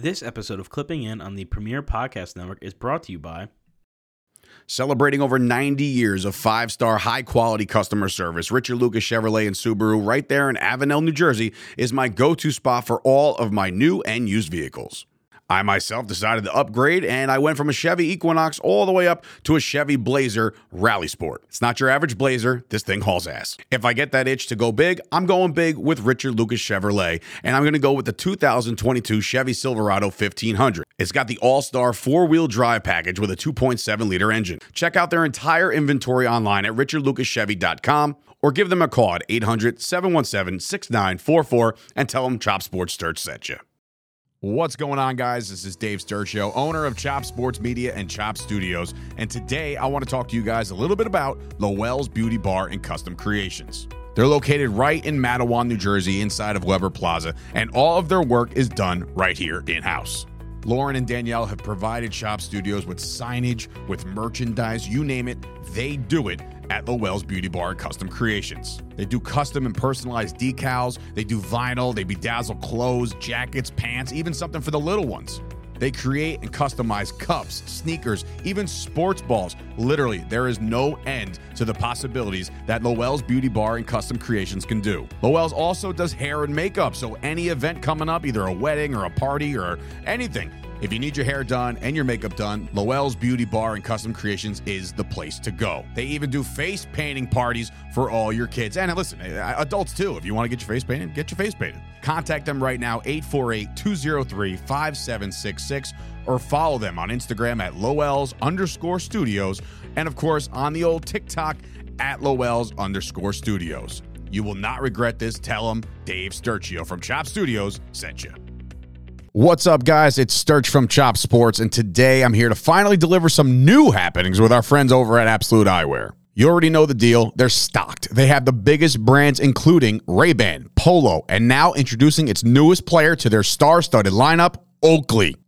This episode of Clipping In on the Premier Podcast Network is brought to you by Celebrating over 90 years of five star, high quality customer service, Richard Lucas Chevrolet and Subaru, right there in Avenel, New Jersey, is my go to spot for all of my new and used vehicles. I myself decided to upgrade and I went from a Chevy Equinox all the way up to a Chevy Blazer Rally Sport. It's not your average Blazer, this thing hauls ass. If I get that itch to go big, I'm going big with Richard Lucas Chevrolet and I'm going to go with the 2022 Chevy Silverado 1500. It's got the all star four wheel drive package with a 2.7 liter engine. Check out their entire inventory online at richardlucaschevy.com or give them a call at 800 717 6944 and tell them Chop Sports Sturch sent you. What's going on, guys? This is Dave Sturchio, owner of Chop Sports Media and Chop Studios. And today I want to talk to you guys a little bit about Lowell's Beauty Bar and Custom Creations. They're located right in Matawan, New Jersey, inside of Weber Plaza, and all of their work is done right here in house. Lauren and Danielle have provided Chop Studios with signage, with merchandise, you name it, they do it at Lowell's Beauty Bar and Custom Creations. They do custom and personalized decals, they do vinyl, they bedazzle clothes, jackets, pants, even something for the little ones. They create and customize cups, sneakers, even sports balls. Literally, there is no end to the possibilities that Lowell's Beauty Bar and Custom Creations can do. Lowell's also does hair and makeup, so any event coming up, either a wedding or a party or anything, if you need your hair done and your makeup done, Lowell's Beauty Bar and Custom Creations is the place to go. They even do face painting parties for all your kids. And listen, uh, adults too. If you want to get your face painted, get your face painted. Contact them right now, 848 203 5766, or follow them on Instagram at Lowell's underscore studios. And of course, on the old TikTok at Lowell's underscore studios. You will not regret this. Tell them Dave Sturchio from Chop Studios sent you. What's up, guys? It's Sturch from Chop Sports, and today I'm here to finally deliver some new happenings with our friends over at Absolute Eyewear. You already know the deal. They're stocked. They have the biggest brands, including Ray-Ban, Polo, and now introducing its newest player to their star-studded lineup, Oakley.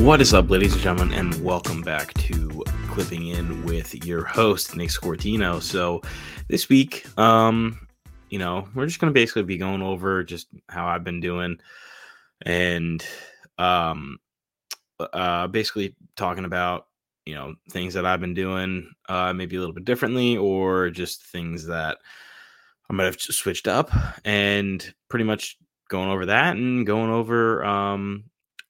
What is up, ladies and gentlemen, and welcome back to Clipping In with your host, Nick Scortino. So, this week, um, you know, we're just going to basically be going over just how I've been doing and um, uh, basically talking about, you know, things that I've been doing uh, maybe a little bit differently or just things that I might have switched up and pretty much going over that and going over um,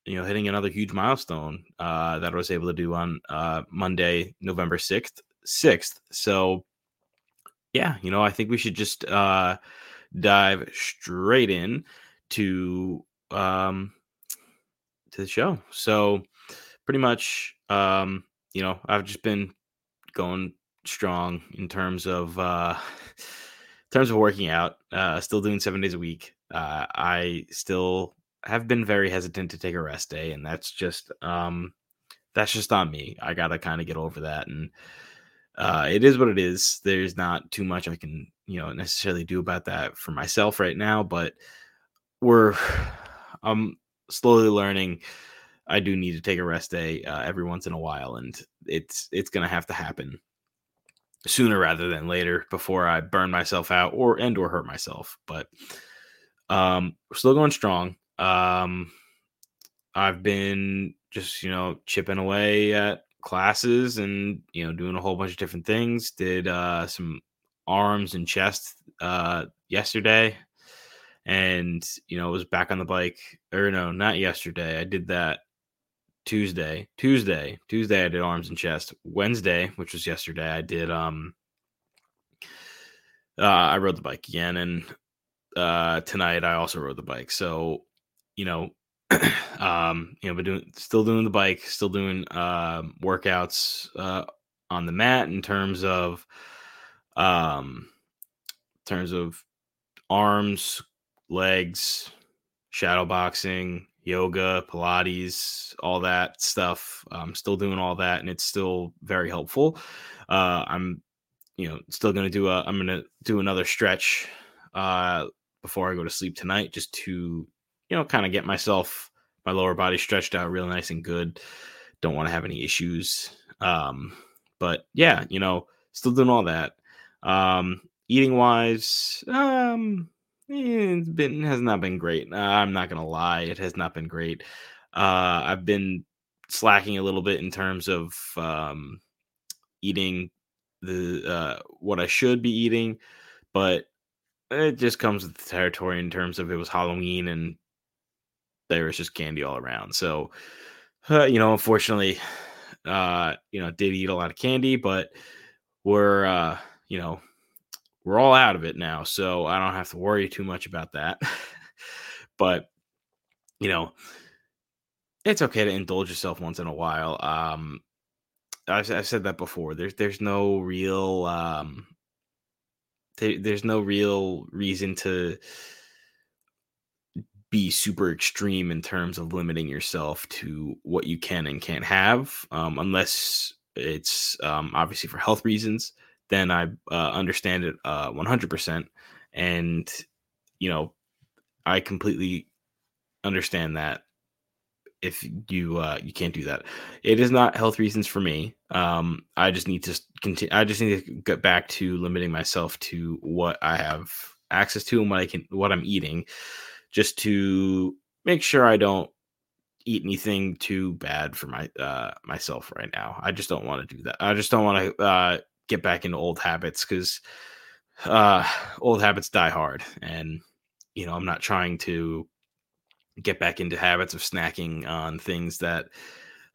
you know, hitting another huge milestone uh, that I was able to do on uh, Monday, November sixth. Sixth. So, yeah, you know, I think we should just uh, dive straight in to um, to the show. So, pretty much, um, you know, I've just been going strong in terms of uh, in terms of working out. Uh, still doing seven days a week. Uh, I still have been very hesitant to take a rest day, and that's just um that's just on me. I gotta kind of get over that, and uh, it is what it is. There's not too much I can you know necessarily do about that for myself right now, but we're I'm slowly learning. I do need to take a rest day uh, every once in a while, and it's it's gonna have to happen sooner rather than later before I burn myself out or and or hurt myself. But um, we're still going strong. Um, I've been just, you know, chipping away at classes and, you know, doing a whole bunch of different things. Did uh, some arms and chest uh, yesterday. And, you know, was back on the bike, or no, not yesterday. I did that Tuesday. Tuesday. Tuesday I did arms and chest. Wednesday, which was yesterday, I did um uh I rode the bike again and uh tonight I also rode the bike. So you know, um, you know, but doing still doing the bike, still doing uh, workouts uh, on the mat in terms of um, in terms of arms, legs, shadow boxing, yoga, Pilates, all that stuff. I'm still doing all that, and it's still very helpful. Uh, I'm, you know, still gonna do a. I'm gonna do another stretch uh, before I go to sleep tonight, just to, you know, kind of get myself my lower body stretched out real nice and good. Don't want to have any issues. Um, but yeah, you know, still doing all that. Um, eating wise, um, eh, it's been has not been great. Uh, I'm not gonna lie, it has not been great. Uh, I've been slacking a little bit in terms of um, eating the uh, what I should be eating, but it just comes with the territory in terms of it was Halloween and there was just candy all around. So, uh, you know, unfortunately, uh, you know, did eat a lot of candy, but we're, uh, you know, we're all out of it now. So I don't have to worry too much about that. but, you know, it's okay to indulge yourself once in a while. Um, I've, I've said that before. There's, there's no real, um, there, there's no real reason to, be super extreme in terms of limiting yourself to what you can and can't have, um, unless it's um, obviously for health reasons. Then I uh, understand it uh, 100%. And, you know, I completely understand that if you uh, you can't do that. It is not health reasons for me. Um, I just need to continue. I just need to get back to limiting myself to what I have access to and what I can, what I'm eating just to make sure I don't eat anything too bad for my uh myself right now. I just don't want to do that. I just don't want to uh get back into old habits cuz uh old habits die hard and you know, I'm not trying to get back into habits of snacking on things that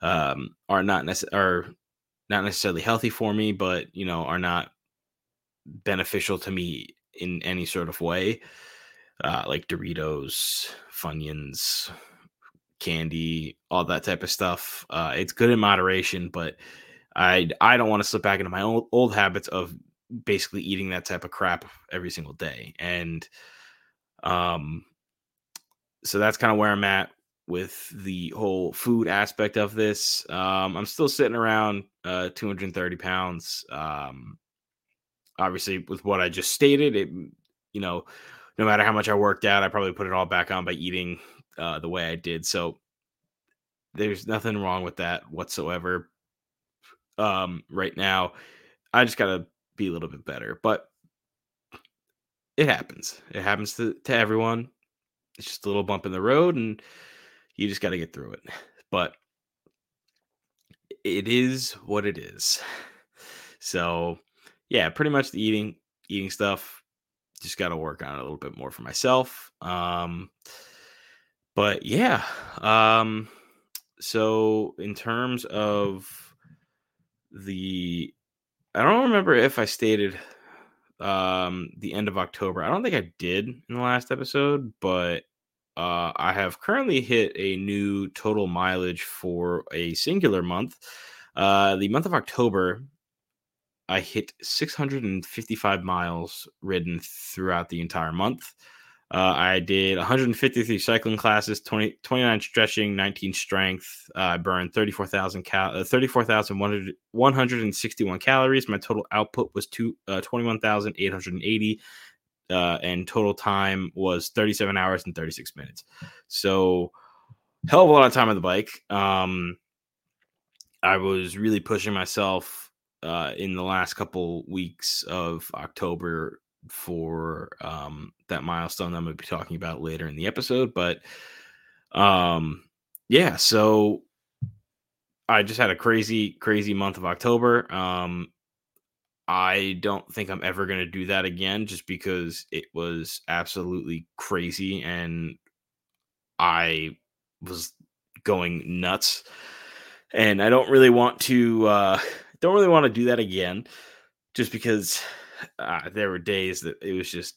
um are not necess- are not necessarily healthy for me, but you know, are not beneficial to me in any sort of way uh, like Doritos, Funyuns, candy, all that type of stuff. Uh, it's good in moderation, but I I don't want to slip back into my old old habits of basically eating that type of crap every single day. And um, so that's kind of where I'm at with the whole food aspect of this. Um, I'm still sitting around uh, 230 pounds. Um, obviously, with what I just stated, it you know no matter how much I worked out, I probably put it all back on by eating uh, the way I did. So there's nothing wrong with that whatsoever. Um, right now, I just gotta be a little bit better, but it happens. It happens to, to everyone. It's just a little bump in the road, and you just got to get through it. But it is what it is. So, yeah, pretty much the eating eating stuff just got to work on it a little bit more for myself. Um, but yeah, um, so in terms of the, I don't remember if I stated um the end of October. I don't think I did in the last episode, but uh, I have currently hit a new total mileage for a singular month. Uh, the month of October I hit 655 miles ridden throughout the entire month. Uh, I did 153 cycling classes, 20, 29 stretching, 19 strength. Uh, I burned 34,000 cal- uh, 34,161 calories. My total output was two, uh, 21,880. Uh, and total time was 37 hours and 36 minutes. So, hell of a lot of time on the bike. Um, I was really pushing myself uh, in the last couple weeks of October for um, that milestone I'm going to be talking about later in the episode. But um, yeah, so I just had a crazy, crazy month of October. Um, I don't think I'm ever going to do that again just because it was absolutely crazy and I was going nuts. And I don't really want to uh, don't really want to do that again, just because uh, there were days that it was just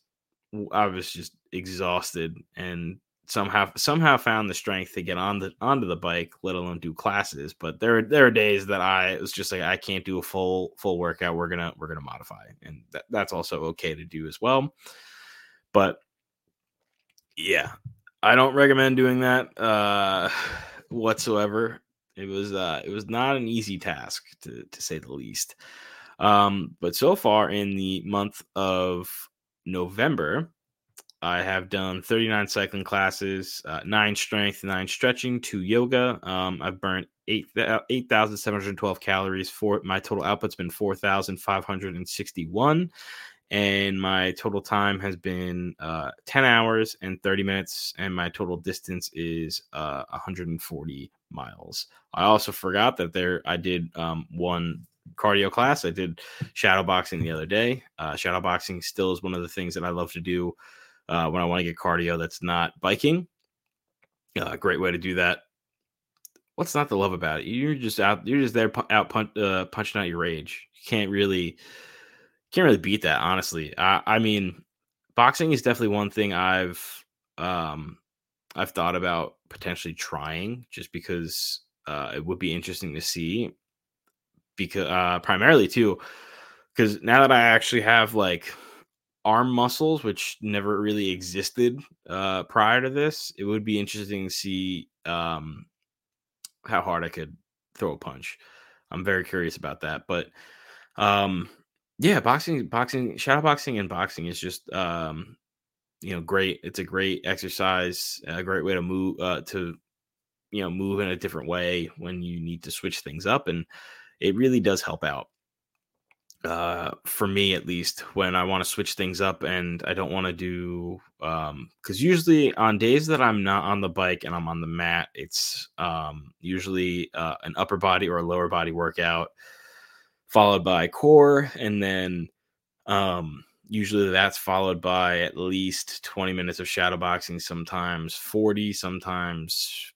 I was just exhausted and somehow somehow found the strength to get on the onto the bike, let alone do classes. But there there are days that I was just like I can't do a full full workout. We're gonna we're gonna modify, and that, that's also okay to do as well. But Yeah, I don't recommend doing that uh, whatsoever. It was uh, it was not an easy task to to say the least. Um, but so far in the month of November, I have done 39 cycling classes, uh, nine strength, nine stretching, two yoga. Um, I've burnt eight 8,712 calories. For my total output's been 4,561 and my total time has been uh, 10 hours and 30 minutes and my total distance is uh, 140 miles. I also forgot that there i did um, one cardio class. I did shadow boxing the other day. Uh, shadow boxing still is one of the things that i love to do uh, when i want to get cardio that's not biking. A uh, great way to do that. What's not to love about it? You're just out you're just there out punch, uh, punching out your rage. You can't really can't really beat that, honestly. I, I mean, boxing is definitely one thing I've um I've thought about potentially trying just because uh, it would be interesting to see because uh, primarily too because now that I actually have like arm muscles which never really existed uh, prior to this, it would be interesting to see um, how hard I could throw a punch. I'm very curious about that, but um, yeah, boxing, boxing, shadow boxing, and boxing is just um, you know great. It's a great exercise, a great way to move uh, to you know move in a different way when you need to switch things up, and it really does help out. Uh, for me, at least, when I want to switch things up and I don't want to do um, because usually on days that I'm not on the bike and I'm on the mat, it's um usually uh, an upper body or a lower body workout followed by core, and then um, usually that's followed by at least 20 minutes of shadow boxing, sometimes 40, sometimes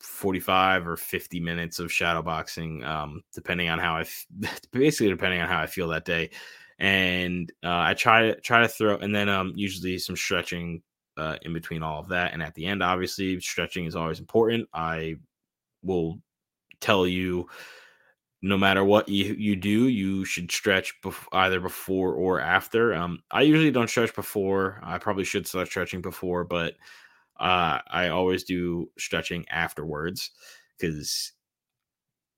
45 or 50 minutes of shadow boxing, um, depending on how I, f- basically depending on how I feel that day. And uh, I try to try to throw, and then um, usually some stretching uh, in between all of that. And at the end, obviously, stretching is always important. I will tell you no matter what you, you do, you should stretch bef- either before or after. Um, I usually don't stretch before. I probably should start stretching before, but uh, I always do stretching afterwards because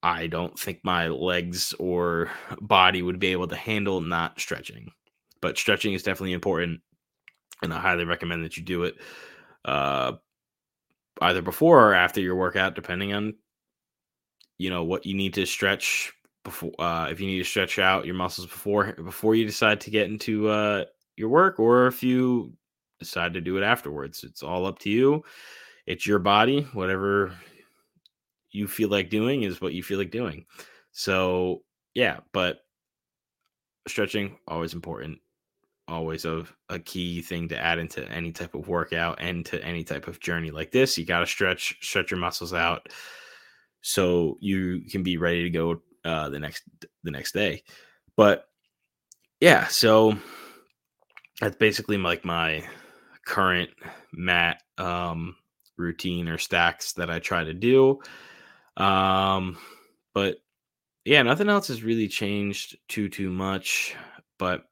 I don't think my legs or body would be able to handle not stretching. But stretching is definitely important, and I highly recommend that you do it uh, either before or after your workout, depending on you know what you need to stretch before uh, if you need to stretch out your muscles before before you decide to get into uh, your work or if you decide to do it afterwards. It's all up to you. It's your body. Whatever you feel like doing is what you feel like doing. So yeah but stretching always important. Always a, a key thing to add into any type of workout and to any type of journey like this. You got to stretch stretch your muscles out so you can be ready to go uh, the next the next day. But yeah, so that's basically like my current mat um, routine or stacks that I try to do. Um, but yeah, nothing else has really changed too too much. But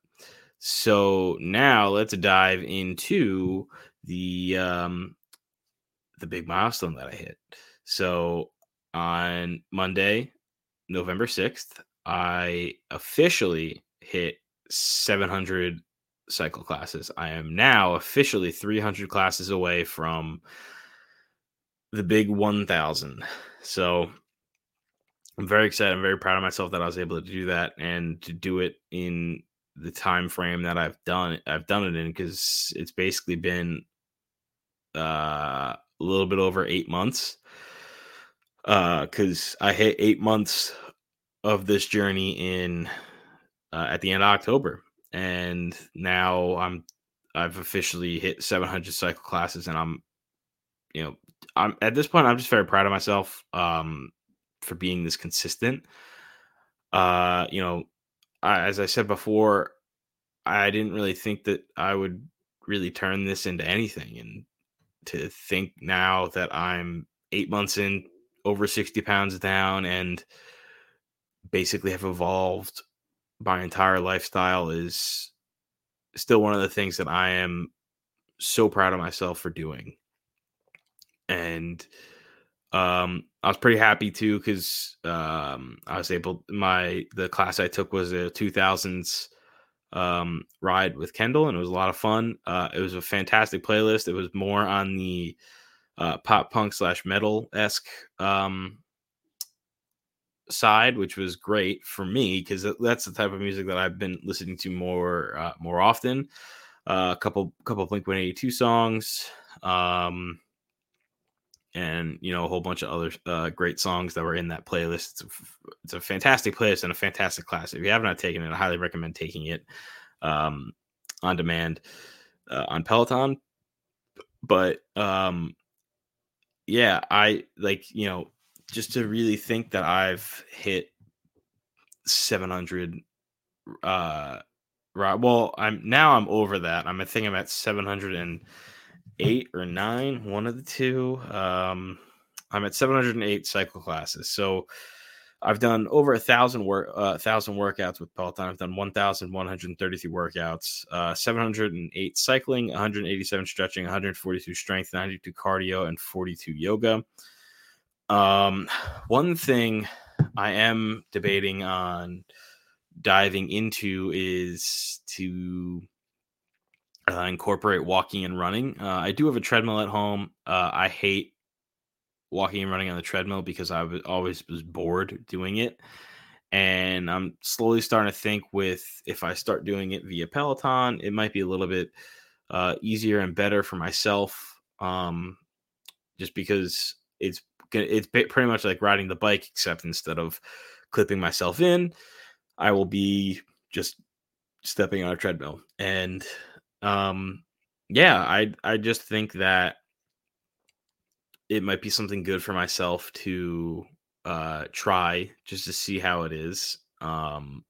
so now let's dive into the um, the big milestone that I hit. So on Monday, November 6th, I officially hit 700 cycle classes. I am now officially 300 classes away from the big 1000. So I'm very excited. I'm very proud of myself that I was able to do that and to do it in the time frame that I've done. I've done it in because it's basically been uh, a little bit over eight months because uh, I hit eight months of this journey in uh, at the end of October, and now I'm I've officially hit 700 cycle classes, and I'm you know I'm at this point I'm just very proud of myself um, for being this consistent. Uh, you know, I, as I said before, I didn't really think that I would really turn this into anything, and to think now that I'm eight months in over 60 pounds down and basically have evolved my entire lifestyle is still one of the things that I am so proud of myself for doing. And um, I was pretty happy too because um, I was able. My the class I took was a 2000s um, ride with Kendall, and it was a lot of fun. Uh, it was a fantastic playlist. It was more on the uh, pop punk slash metal esque um, side, which was great for me because that's the type of music that I've been listening to more uh, more often. Uh, a couple couple Blink One Eighty Two songs, um, and you know a whole bunch of other uh, great songs that were in that playlist. It's a, it's a fantastic playlist and a fantastic class. If you have not taken it, I highly recommend taking it um, on demand uh, on Peloton. But um, yeah, I like you know just to really think that I've hit 700 uh right well i'm now i'm over that i'm i think i'm at 708 or 9 one of the two um i'm at 708 cycle classes so i've done over a thousand work uh, thousand workouts with peloton i've done 1133 workouts uh 708 cycling 187 stretching 142 strength 92 cardio and 42 yoga um, one thing I am debating on diving into is to uh, incorporate walking and running. Uh, I do have a treadmill at home. Uh, I hate walking and running on the treadmill because I was always was bored doing it. And I'm slowly starting to think with if I start doing it via Peloton, it might be a little bit uh, easier and better for myself. Um, just because it's it's pretty much like riding the bike, except instead of clipping myself in, I will be just stepping on a treadmill. And um, yeah, I I just think that it might be something good for myself to uh, try just to see how it is. Um,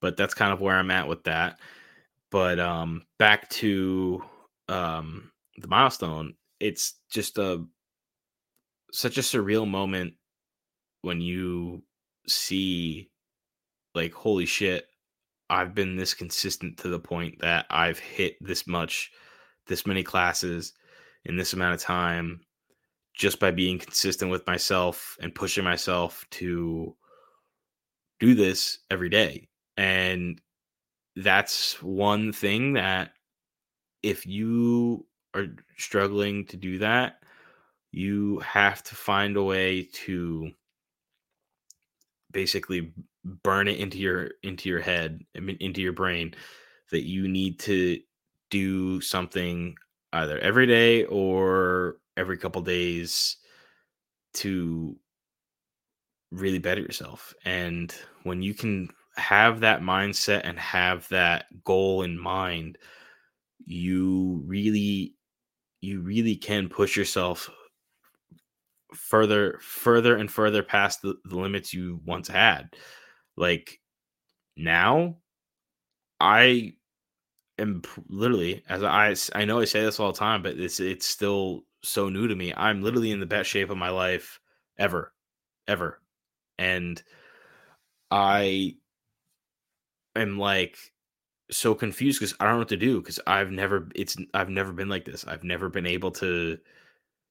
but that's kind of where I'm at with that. But um, back to um, the milestone, it's just a such a surreal moment when you see like holy shit i've been this consistent to the point that i've hit this much this many classes in this amount of time just by being consistent with myself and pushing myself to do this every day. And that's one thing that if you are struggling to do that you have to find a way to basically burn it into your into your head I mean into your brain that you need to do something either every day or every couple days to really better yourself and when you can have that mindset and have that goal in mind you really you really can push yourself further further and further past the, the limits you once had. Like now i am literally as i i know i say this all the time but it's it's still so new to me. I'm literally in the best shape of my life ever ever. And i am like so confused because i don't know what to do because i've never it's i've never been like this. I've never been able to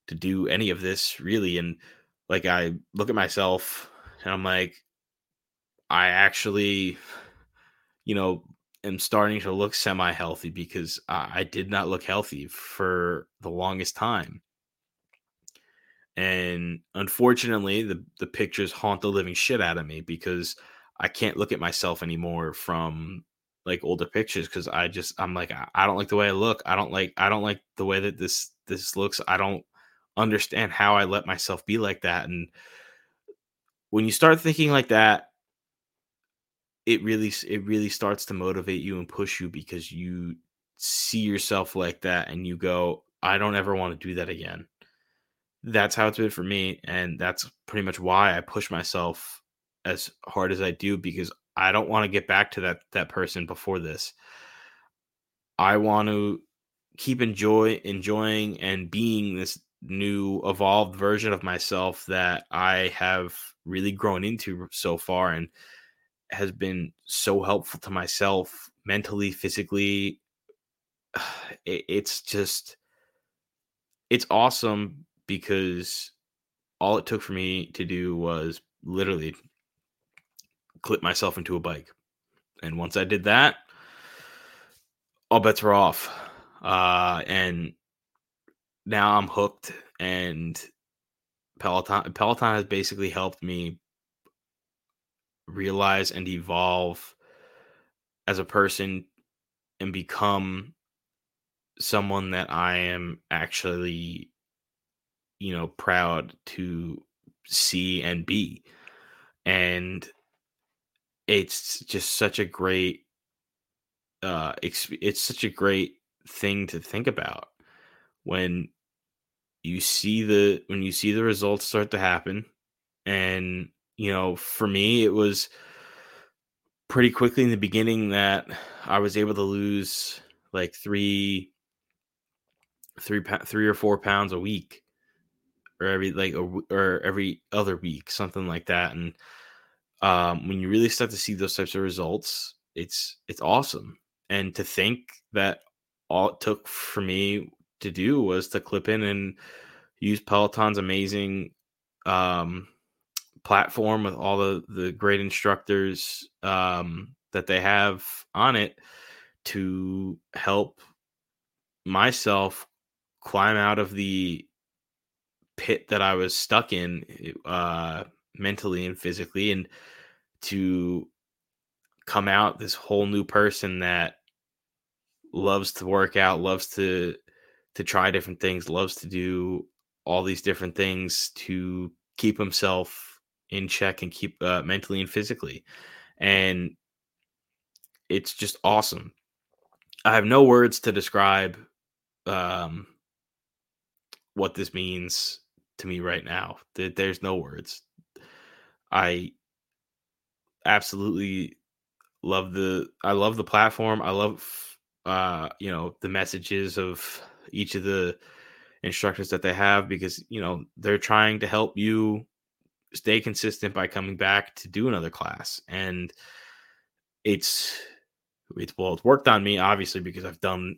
to do any of this really. And like I look at myself and I'm like, I actually, you know, am starting to look semi healthy because I, I did not look healthy for the longest time. And unfortunately, the, the pictures haunt the living shit out of me because I can't look at myself anymore from like older pictures because I just I'm like I, I don't like the way I look. I don't like I don't like the way that this this looks. I don't understand how I let myself be like that. And when you start thinking like that, it really it really starts to motivate you and push you because you see yourself like that and you go, I don't ever want to do that again. That's how it's been for me. And that's pretty much why I push myself as hard as I do because I don't want to get back to that that person before this. I want to keep enjoy enjoying and being this new evolved version of myself that I have really grown into so far and has been so helpful to myself mentally, physically, it, it's just it's awesome because all it took for me to do was literally clip myself into a bike. And once I did that, all bets were off. Uh, and now I'm hooked and Peloton Peloton has basically helped me realize and evolve as a person and become someone that I am actually you know proud to see and be. And it's just such a great uh it's such a great thing to think about when you see the when you see the results start to happen and you know for me it was pretty quickly in the beginning that i was able to lose like three three three or four pounds a week or every like a, or every other week something like that and um, when you really start to see those types of results it's it's awesome and to think that all it took for me to do was to clip in and use Peloton's amazing um, platform with all the the great instructors um, that they have on it to help myself climb out of the pit that I was stuck in uh, mentally and physically and to come out this whole new person that loves to work out loves to to try different things, loves to do all these different things to keep himself in check and keep uh, mentally and physically. And it's just awesome. I have no words to describe um, what this means to me right now. There's no words. I absolutely love the I love the platform. I love uh you know the messages of each of the instructors that they have because you know they're trying to help you stay consistent by coming back to do another class. And it's it's well it's worked on me obviously because I've done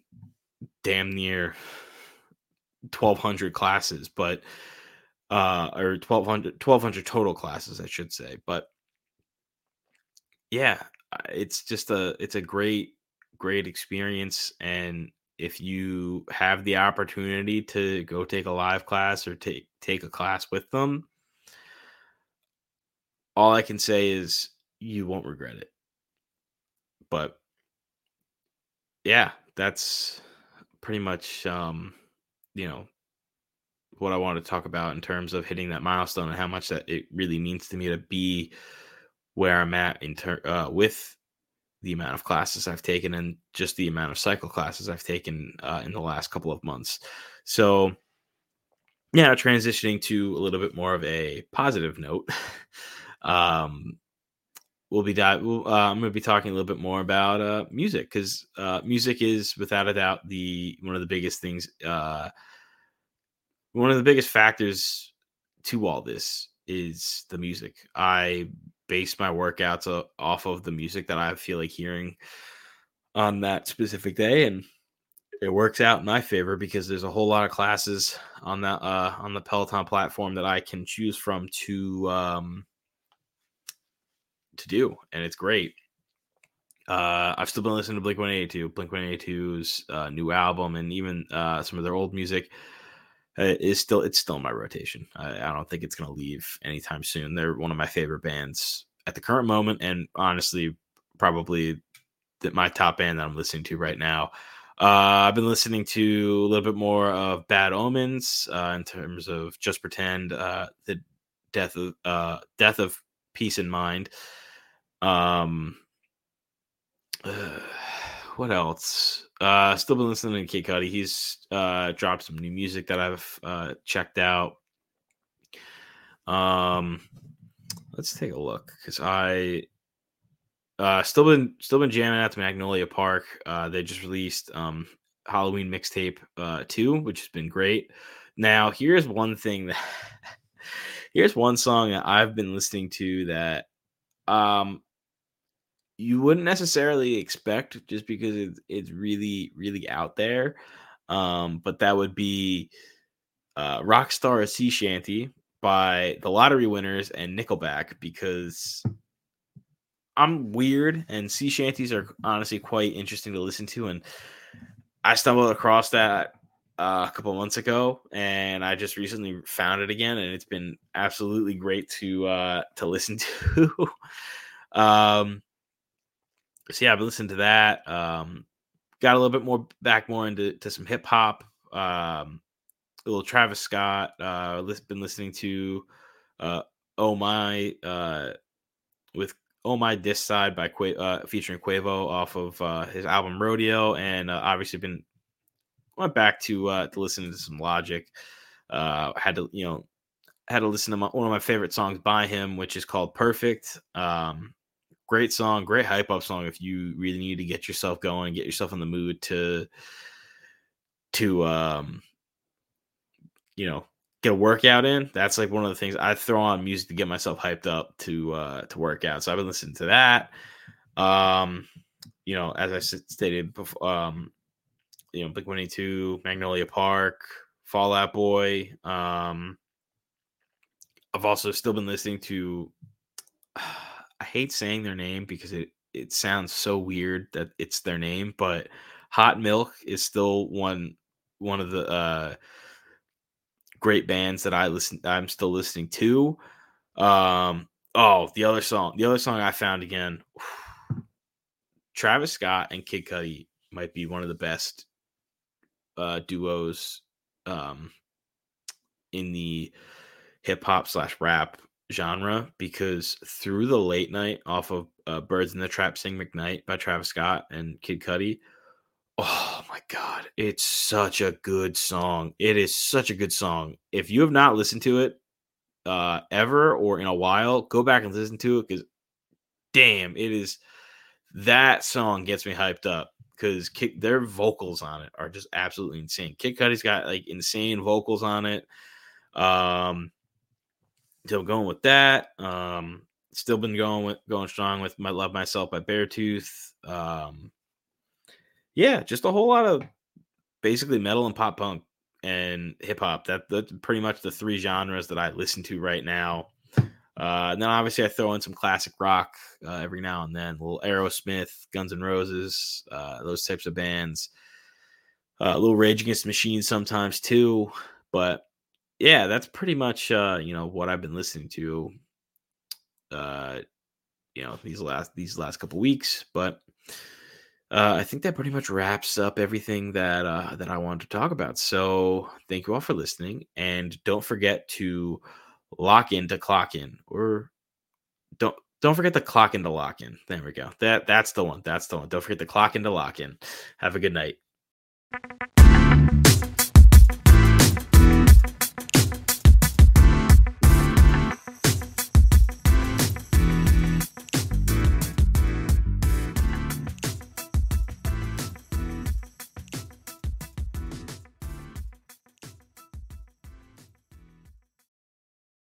damn near 1200 classes but uh or 1200 1200 total classes I should say. But yeah it's just a it's a great great experience. And if you have the opportunity to go take a live class or take take a class with them, all I can say is you won't regret it. But yeah, that's pretty much um, you know what I want to talk about in terms of hitting that milestone and how much that it really means to me to be where I'm at in ter- uh, with the amount of classes I've taken and just the amount of cycle classes I've taken uh, in the last couple of months. So, yeah, transitioning to a little bit more of a positive note. um, we'll be we'll, uh, I'm going to be talking a little bit more about uh, music because uh, music is without a doubt the one of the biggest things, uh, one of the biggest factors to all this is the music. I base my workouts off of the music that I feel like hearing on that specific day, and it works out in my favor because there's a whole lot of classes on that uh, on the Peloton platform that I can choose from to um, to do, and it's great. Uh, I've still been listening to Blink 182, Blink 182's uh, new album, and even uh, some of their old music uh, is still it's still in my rotation. I, I don't think it's going to leave anytime soon. They're one of my favorite bands at the current moment, and honestly, probably that my top band that I'm listening to right now. Uh, I've been listening to a little bit more of Bad Omens uh, in terms of Just Pretend, uh, the death of uh, death of Peace in Mind. Um, what else? Uh, still been listening to Kid Cudi. He's uh, dropped some new music that I've uh, checked out. Um, let's take a look because I uh still been still been jamming out to Magnolia Park. Uh, they just released um Halloween mixtape uh two, which has been great. Now here's one thing that here's one song that I've been listening to that um you wouldn't necessarily expect just because it's, it's really really out there um but that would be uh rockstar a sea shanty by the lottery winners and nickelback because i'm weird and sea shanties are honestly quite interesting to listen to and i stumbled across that uh, a couple months ago and i just recently found it again and it's been absolutely great to uh to listen to um so yeah, I've been listening to that. Um, got a little bit more back more into to some hip hop. Um, a little Travis Scott. Uh, been listening to uh, Oh My uh, with Oh My Dis Side by Qua- uh, featuring Quavo off of uh, his album Rodeo, and uh, obviously been went back to uh, to listen to some Logic. Uh, had to you know had to listen to my, one of my favorite songs by him, which is called Perfect. Um, great song, great hype up song if you really need to get yourself going, get yourself in the mood to to um you know, get a workout in. That's like one of the things I throw on music to get myself hyped up to uh to work out. So I've been listening to that. Um you know, as I stated before um you know, Blink 182, Magnolia Park, Fallout Boy, um I've also still been listening to I hate saying their name because it it sounds so weird that it's their name, but Hot Milk is still one one of the uh, great bands that I listen I'm still listening to. Um oh, the other song, the other song I found again, Travis Scott and Kid Cudi might be one of the best uh duos um in the hip hop slash rap genre because through the late night off of uh, Birds in the Trap Sing McKnight by Travis Scott and Kid Cudi. Oh my god, it's such a good song. It is such a good song. If you have not listened to it uh ever or in a while, go back and listen to it cuz damn, it is that song gets me hyped up because their vocals on it are just absolutely insane. Kid Cudi's got like insane vocals on it. Um, so going with that. Um, still been going with going strong with might love myself by Beartooth. Um, yeah, just a whole lot of basically metal and pop punk and hip hop. That that's pretty much the three genres that I listen to right now. Uh, and then obviously I throw in some classic rock uh, every now and then, a little Aerosmith, Guns N' Roses, uh, those types of bands. Uh, a little Rage Against the Machine sometimes too, but yeah, that's pretty much uh, you know what I've been listening to. Uh, you know these last these last couple weeks, but uh, I think that pretty much wraps up everything that uh, that I wanted to talk about. So thank you all for listening, and don't forget to lock in to clock in, or don't don't forget to clock in to lock in. There we go. That that's the one. That's the one. Don't forget to clock in to lock in. Have a good night.